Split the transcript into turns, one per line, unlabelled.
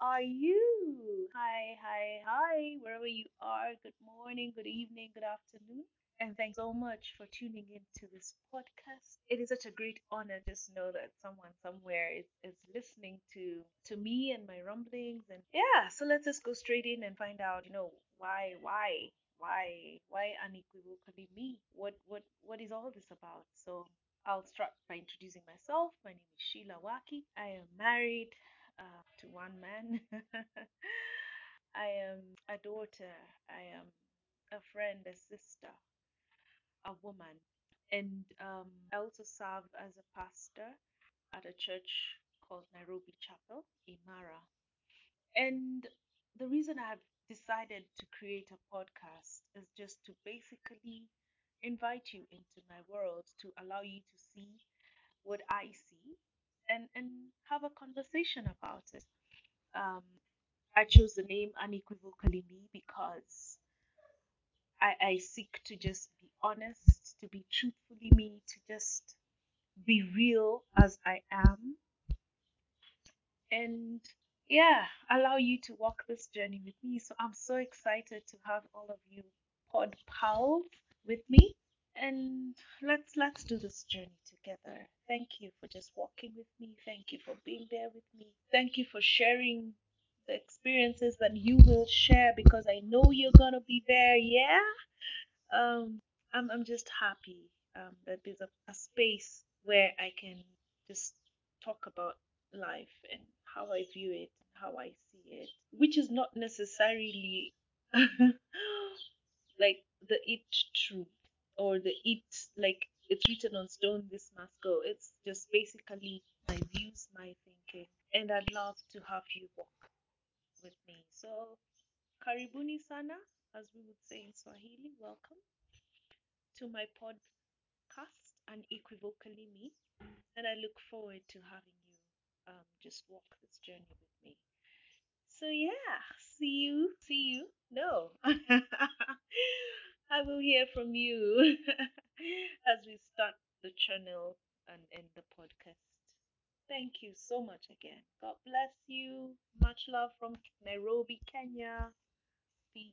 are you? Hi, hi, hi, wherever you are. Good morning, good evening, good afternoon. And thanks so much for tuning in to this podcast. It is such a great honor just to know that someone somewhere is, is listening to to me and my rumblings and yeah, so let's just go straight in and find out, you know, why why why why unequivocally me? What what what is all this about? So I'll start by introducing myself. My name is Sheila Waki. I am married uh, to one man. I am a daughter. I am a friend, a sister, a woman. And um, I also serve as a pastor at a church called Nairobi Chapel, Imara. And the reason I've decided to create a podcast is just to basically invite you into my world to allow you to see what I see and, and have a conversation about it. Um, I chose the name Unequivocally Me because I, I seek to just be honest, to be truthfully me, to just be real as I am, and yeah, allow you to walk this journey with me. So I'm so excited to have all of you pod pals with me, and let's let's do this journey together. Thank you for just walking with me. Thank you for being there with me. Thank you for sharing the experiences that you will share because I know you're gonna be there. Yeah. Um, I'm I'm just happy um, that there's a, a space where I can just talk about life and how I view it how I see it, which is not necessarily like the it truth or the it like it's written on stone this must go. It's just basically my views, my thinking, and I'd love to have you walk with me. So karibuni sana, as we would say in Swahili. Welcome to my podcast, Unequivocally Me, and I look forward to having you um, just walk this journey with me. So, yeah, see you, see you. No, I will hear from you we start the channel and end the podcast. Thank you so much again. God bless you. Much love from Nairobi, Kenya. Peace.